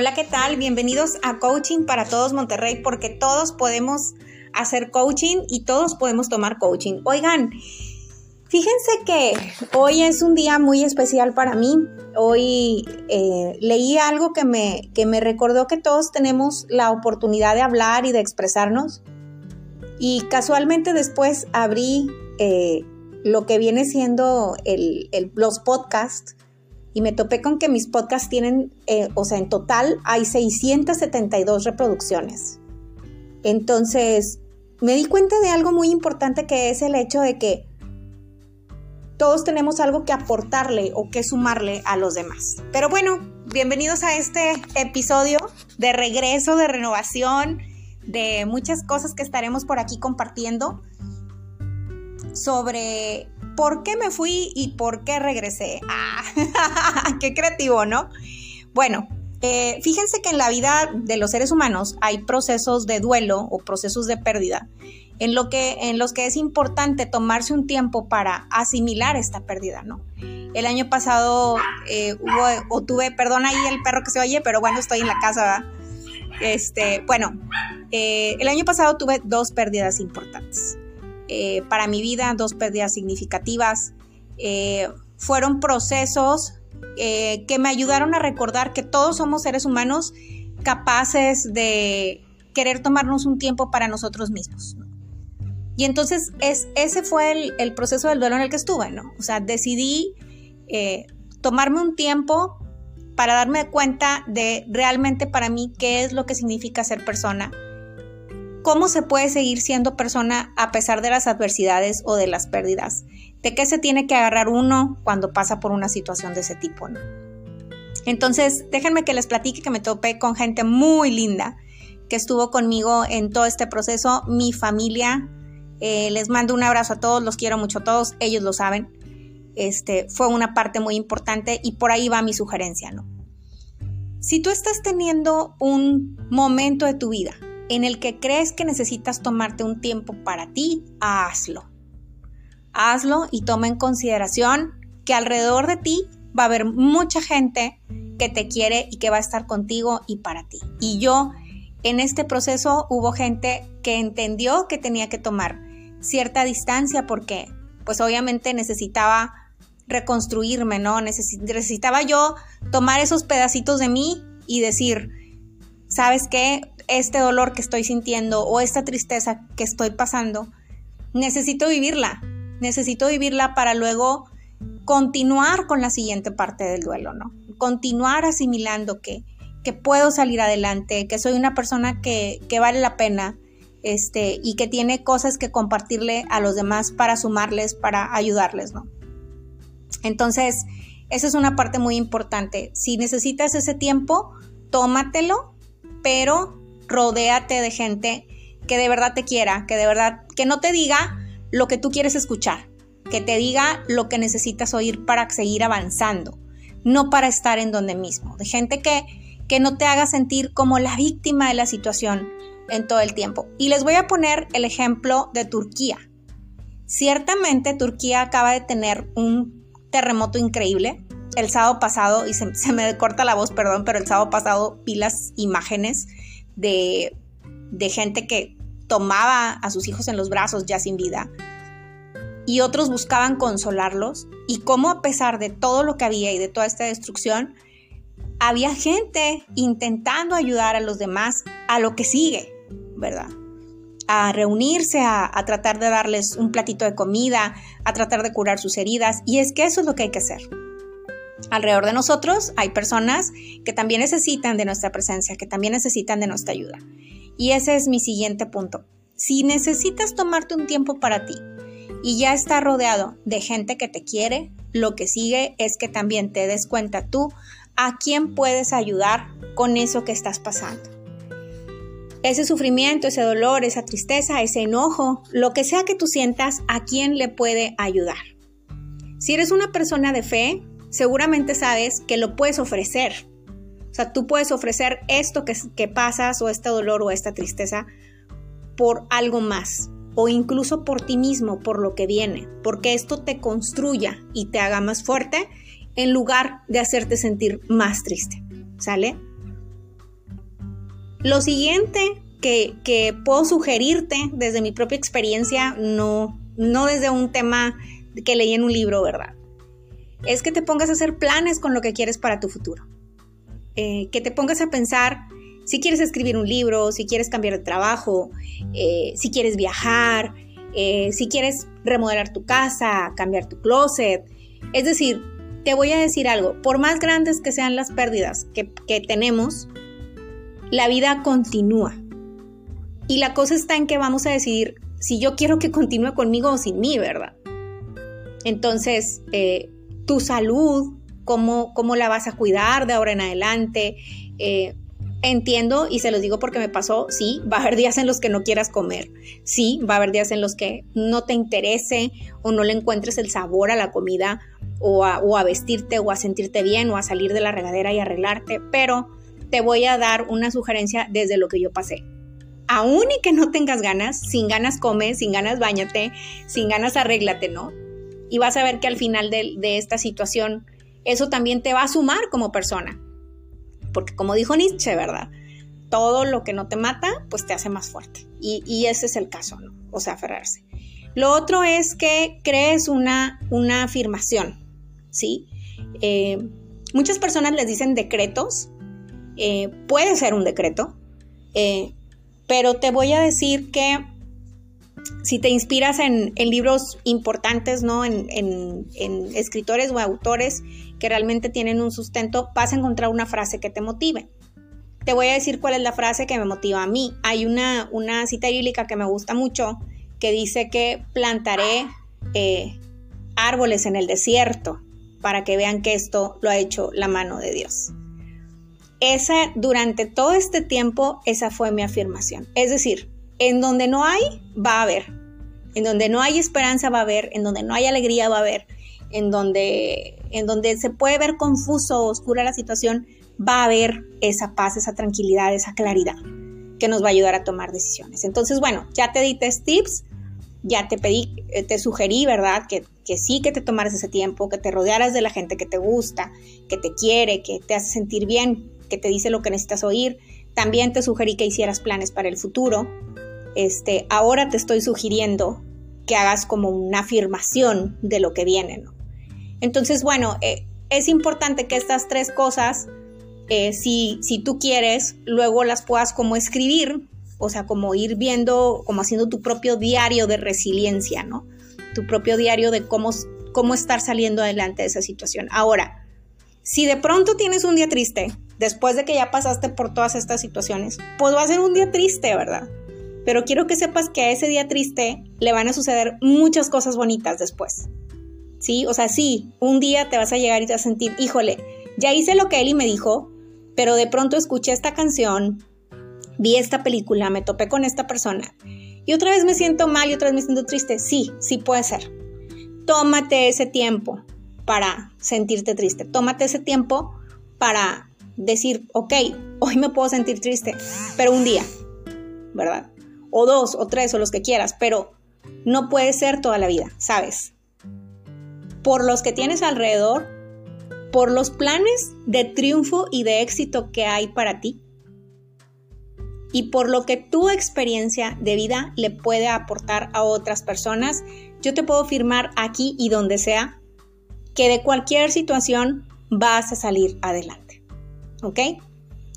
Hola, ¿qué tal? Bienvenidos a Coaching para Todos Monterrey, porque todos podemos hacer coaching y todos podemos tomar coaching. Oigan, fíjense que hoy es un día muy especial para mí. Hoy eh, leí algo que me, que me recordó que todos tenemos la oportunidad de hablar y de expresarnos. Y casualmente después abrí eh, lo que viene siendo los podcasts y me topé con que mis podcasts tienen, eh, o sea, en total hay 672 reproducciones. Entonces, me di cuenta de algo muy importante que es el hecho de que todos tenemos algo que aportarle o que sumarle a los demás. Pero bueno, bienvenidos a este episodio de regreso, de renovación, de muchas cosas que estaremos por aquí compartiendo sobre por qué me fui y por qué regresé. Ah, qué creativo, ¿no? Bueno, eh, fíjense que en la vida de los seres humanos hay procesos de duelo o procesos de pérdida en, lo que, en los que es importante tomarse un tiempo para asimilar esta pérdida, ¿no? El año pasado eh, hubo, o tuve, perdón ahí el perro que se oye, pero bueno, estoy en la casa. Este, bueno, eh, el año pasado tuve dos pérdidas importantes. Eh, para mi vida, dos pérdidas significativas. Eh, fueron procesos eh, que me ayudaron a recordar que todos somos seres humanos capaces de querer tomarnos un tiempo para nosotros mismos. Y entonces es, ese fue el, el, proceso del duelo en el que estuve, ¿no? O sea, decidí tomarme un tiempo para darme cuenta de realmente para mí qué es lo que significa ser persona ¿Cómo se puede seguir siendo persona a pesar de las adversidades o de las pérdidas? ¿De qué se tiene que agarrar uno cuando pasa por una situación de ese tipo? Entonces, déjenme que les platique que me topé con gente muy linda que estuvo conmigo en todo este proceso, mi familia. Eh, les mando un abrazo a todos, los quiero mucho a todos, ellos lo saben. Este, fue una parte muy importante y por ahí va mi sugerencia. Si tú estás teniendo un momento de tu vida en el que crees que necesitas tomarte un tiempo para ti, hazlo. Hazlo y toma en consideración que alrededor de ti va a haber mucha gente que te quiere y que va a estar contigo y para ti. Y yo, en este proceso hubo gente que entendió que tenía que tomar cierta distancia porque pues obviamente necesitaba reconstruirme, ¿no? necesitaba yo tomar esos pedacitos de mí y decir, ¿sabes qué? Este dolor que estoy sintiendo o esta tristeza que estoy pasando, necesito vivirla, necesito vivirla para luego continuar con la siguiente parte del duelo, ¿no? Continuar asimilando que, que puedo salir adelante, que soy una persona que, que vale la pena, este, y que tiene cosas que compartirle a los demás para sumarles, para ayudarles, ¿no? Entonces, esa es una parte muy importante. Si necesitas ese tiempo, tómatelo, pero rodéate de gente que de verdad te quiera, que de verdad, que no te diga lo que tú quieres escuchar, que te diga lo que necesitas oír para seguir avanzando, no para estar en donde mismo, de gente que, que no te haga sentir como la víctima de la situación en todo el tiempo. Y les voy a poner el ejemplo de Turquía. Ciertamente Turquía acaba de tener un terremoto increíble. El sábado pasado, y se, se me corta la voz, perdón, pero el sábado pasado vi las imágenes de, gente que tomaba a sus hijos en los brazos ya sin vida y otros buscaban consolarlos y cómo a pesar de todo lo que había y de toda esta destrucción, había gente intentando ayudar a los demás a lo que sigue, ¿verdad? A reunirse, a, a, tratar de darles un platito de comida, a tratar de curar sus heridas. Y es que eso es lo que hay que hacer. Alrededor de nosotros hay personas que también necesitan de nuestra presencia, que también necesitan de nuestra ayuda. Y ese es mi siguiente punto. Si necesitas tomarte un tiempo para ti y ya está rodeado de gente que te quiere, lo que sigue es que también te des cuenta tú a quién puedes ayudar con eso que estás pasando. Ese sufrimiento, ese dolor, esa tristeza, ese enojo, lo que sea que tú sientas, ¿a quién le puede ayudar? Si eres una persona de fe, seguramente sabes que lo puedes ofrecer. O sea, tú puedes ofrecer esto que, que pasas o este dolor o esta tristeza por algo más o incluso por ti mismo, por lo que viene, porque esto te construya y te haga más fuerte en lugar de hacerte sentir más triste. ¿Sale? Lo siguiente que, que, puedo sugerirte desde mi propia experiencia, no, no desde un tema que leí en un libro, ¿verdad? Es que te pongas a hacer planes con lo que quieres para tu futuro. Eh, que te pongas a pensar si quieres escribir un libro, si quieres cambiar de trabajo, eh, si quieres viajar, eh, si quieres remodelar tu casa, cambiar tu closet. Es decir, te voy a decir algo, por más grandes que sean las pérdidas que, tenemos, la vida continúa. Y la cosa está en que vamos a decidir si yo quiero que continúe conmigo o sin mí, ¿verdad? Entonces, tu salud, cómo, cómo, la vas a cuidar de ahora en adelante. Eh, entiendo y se los digo porque me pasó, sí, va a haber días en los que no quieras comer, sí, va a haber días en los que no te interese o no le encuentres el sabor a la comida o a, vestirte o a sentirte bien o a salir de la regadera y arreglarte, pero te voy a dar una sugerencia desde lo que yo pasé aún y que no tengas ganas, sin ganas come, sin ganas bañate, sin ganas arréglate, ¿no? Y vas a ver que al final de, esta situación eso también te va a sumar como persona. Porque como dijo Nietzsche, ¿verdad? Todo lo que no te mata, pues te hace más fuerte. Y, ese es el caso, ¿no? O sea, aferrarse. Lo otro es que crees una, una afirmación, ¿sí? Eh, muchas personas les dicen decretos. Eh, puede ser un decreto. Eh, pero te voy a decir que si te inspiras en, libros importantes, ¿no? En, escritores o autores que realmente tienen un sustento, vas a encontrar una frase que te motive. Te voy a decir cuál es la frase que me motiva a mí. Hay una, cita bíblica que me gusta mucho que dice que plantaré eh, árboles en el desierto para que vean que esto lo ha hecho la mano de Dios esa, durante todo este tiempo, esa fue mi afirmación. Es decir, en donde no hay, va a haber. En donde no hay esperanza, va a haber. En donde no hay alegría, va a haber. En donde, en donde se puede ver confuso o oscura la situación, va a haber esa paz, esa tranquilidad, esa claridad que nos va a ayudar a tomar decisiones. Entonces, bueno, ya te di tres tips, ya te pedí, eh, te sugerí, ¿verdad? Que, que sí que te tomaras ese tiempo, que te rodearas de la gente que te gusta, que te quiere, que te hace sentir bien, que te dice lo que necesitas oír. También te sugerí que hicieras planes para el futuro. Este, ahora te estoy sugiriendo que hagas como una afirmación de lo que viene, Entonces, bueno, eh, es importante que estas tres cosas, eh, si, si tú quieres, luego las puedas como escribir, o sea, como ir viendo, como haciendo tu propio diario de resiliencia, ¿no? Tu propio diario de cómo, cómo estar saliendo adelante de esa situación. Ahora, si de pronto tienes un día triste, después de que ya pasaste por todas estas situaciones, pues va a ser un día triste, ¿verdad? Pero quiero que sepas que a ese día triste le van a suceder muchas cosas bonitas después. ¿Sí? O sea, sí, un día te vas a llegar y te vas a sentir, híjole, ya hice lo que Eli me dijo, pero de pronto escuché esta canción, vi esta película, me topé con esta persona y otra vez me siento mal y otra vez me siento triste. Sí, sí puede ser. Tómate ese tiempo para sentirte triste. Tómate ese tiempo para decir, ok, hoy me puedo sentir triste, pero un día, ¿verdad? O dos, o tres, o los que quieras, pero no puede ser toda la vida, ¿sabes? Por los que tienes alrededor, por los planes de triunfo y de éxito que hay para ti, y por lo que tu experiencia de vida le puede aportar a otras personas, yo te puedo afirmar aquí y donde sea que de cualquier situación vas a salir adelante. ¿ok?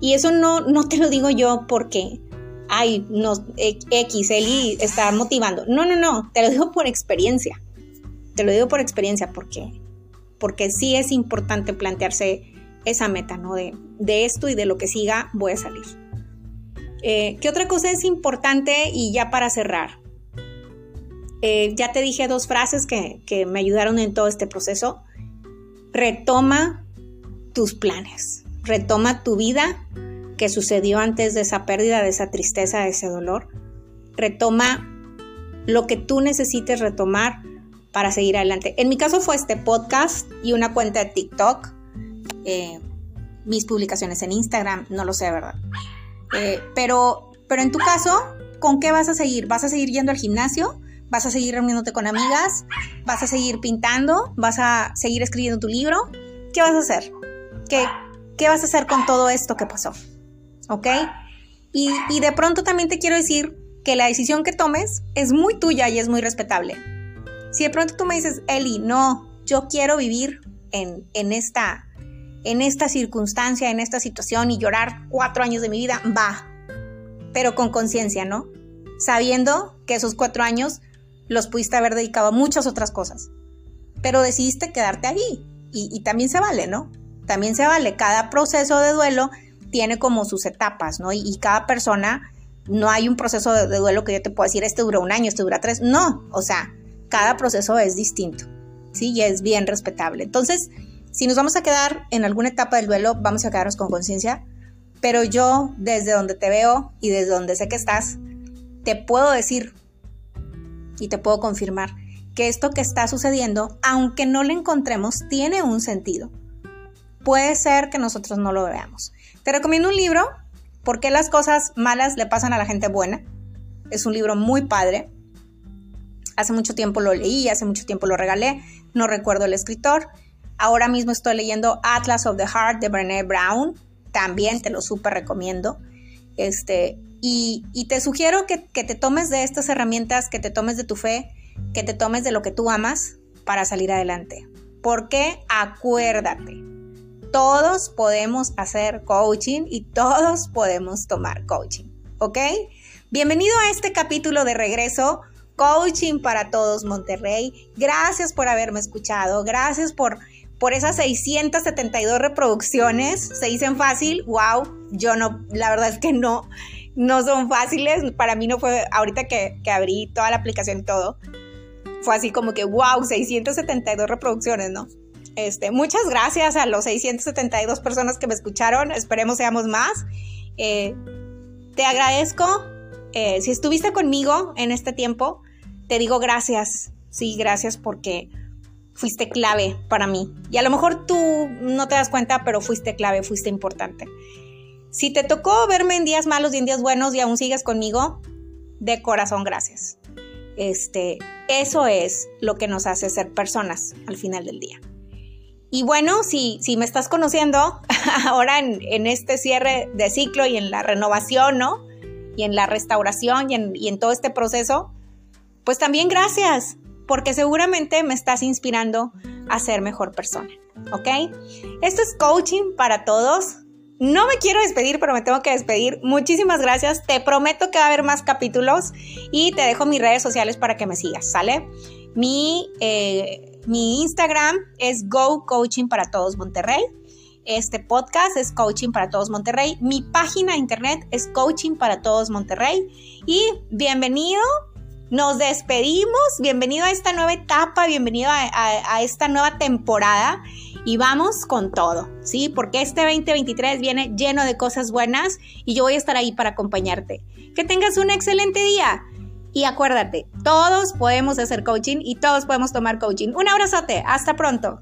Y eso no, no te lo digo yo porque, ay, no, X, Eli está motivando. No, no, no, te lo digo por experiencia. Te lo digo por experiencia porque, porque sí es importante plantearse esa meta, ¿no? De, esto y de lo que siga voy a salir. Eh, ¿Qué otra cosa es importante? Y ya para cerrar, eh, ya te dije dos frases que, que me ayudaron en todo este proceso. Retoma tus planes retoma tu vida que sucedió antes de esa pérdida, de esa tristeza, de ese dolor. Retoma lo que tú necesites retomar para seguir adelante. En mi caso fue este podcast y una cuenta de TikTok, eh, mis publicaciones en Instagram, no lo sé, ¿verdad? Eh, pero, pero en tu caso, ¿con qué vas a seguir? ¿Vas a seguir yendo al gimnasio? ¿Vas a seguir reuniéndote con amigas? ¿Vas a seguir pintando? ¿Vas a seguir escribiendo tu libro? ¿Qué vas a hacer? ¿Qué, ¿Qué vas a hacer con todo esto que pasó? ¿Ok? Y, y de pronto también te quiero decir que la decisión que tomes es muy tuya y es muy respetable. Si de pronto tú me dices, Eli, no, yo quiero vivir en, en, esta, en esta circunstancia, en esta situación y llorar cuatro años de mi vida, va, pero con conciencia, ¿no? Sabiendo que esos cuatro años los pudiste haber dedicado a muchas otras cosas, pero decidiste quedarte y, y también se vale, ¿no? También se vale, cada proceso de duelo tiene como sus etapas, ¿no? Y, cada persona, no hay un proceso de, duelo que yo te pueda decir, este dura un año, este dura tres, no, o sea, cada proceso es distinto, ¿sí? Y es bien respetable. Entonces, si nos vamos a quedar en alguna etapa del duelo, vamos a quedarnos con conciencia, pero yo, desde donde te veo y desde donde sé que estás, te puedo decir y te puedo confirmar que esto que está sucediendo, aunque no le encontremos, tiene un sentido. Puede ser que nosotros no lo veamos. Te recomiendo un libro, ¿Por qué las cosas malas le pasan a la gente buena? Es un libro muy padre. Hace mucho tiempo lo leí, hace mucho tiempo lo regalé, no recuerdo el escritor. Ahora mismo estoy leyendo Atlas of the Heart de Brené Brown, también te lo súper recomiendo. Este, y, te sugiero que, que te tomes de estas herramientas, que te tomes de tu fe, que te tomes de lo que tú amas para salir adelante. Porque acuérdate, todos podemos hacer coaching y todos podemos tomar coaching, ¿ok? Bienvenido a este capítulo de regreso. Coaching para todos Monterrey. Gracias por haberme escuchado. Gracias por, por esas 672 reproducciones. Se dicen fácil. Wow. Yo no, la verdad es que no, no son fáciles. Para mí no fue, ahorita que, que abrí toda la aplicación y todo, fue así como que wow, 672 reproducciones, ¿no? Este, muchas gracias a los 672 personas que me escucharon. Esperemos seamos más. Eh, te agradezco. Eh, si estuviste conmigo en este tiempo, te digo gracias. Sí, gracias porque fuiste clave para mí. Y a lo mejor tú no te das cuenta, pero fuiste clave, fuiste importante. Si te tocó verme en días malos y en días buenos y aún sigues conmigo, de corazón gracias. Este, eso es lo que nos hace ser personas al final del día. Y bueno, si, si me estás conociendo ahora en, este cierre de ciclo y en la renovación, ¿no? Y en la restauración y en, y en todo este proceso, pues también gracias, porque seguramente me estás inspirando a ser mejor persona, ¿ok? Esto es coaching para todos. No me quiero despedir, pero me tengo que despedir. Muchísimas gracias. Te prometo que va a haber más capítulos y te dejo mis redes sociales para que me sigas, ¿sale? Mi... Eh, mi Instagram es Go Coaching para Todos Monterrey. Este podcast es Coaching para Todos Monterrey. Mi página de internet es Coaching para Todos Monterrey. Y bienvenido, nos despedimos. Bienvenido a esta nueva etapa, bienvenido a, esta nueva temporada. Y vamos con todo, ¿sí? Porque este 2023 viene lleno de cosas buenas y yo voy a estar ahí para acompañarte. Que tengas un excelente día. Y acuérdate, todos podemos hacer coaching y todos podemos tomar coaching. Un abrazote, hasta pronto.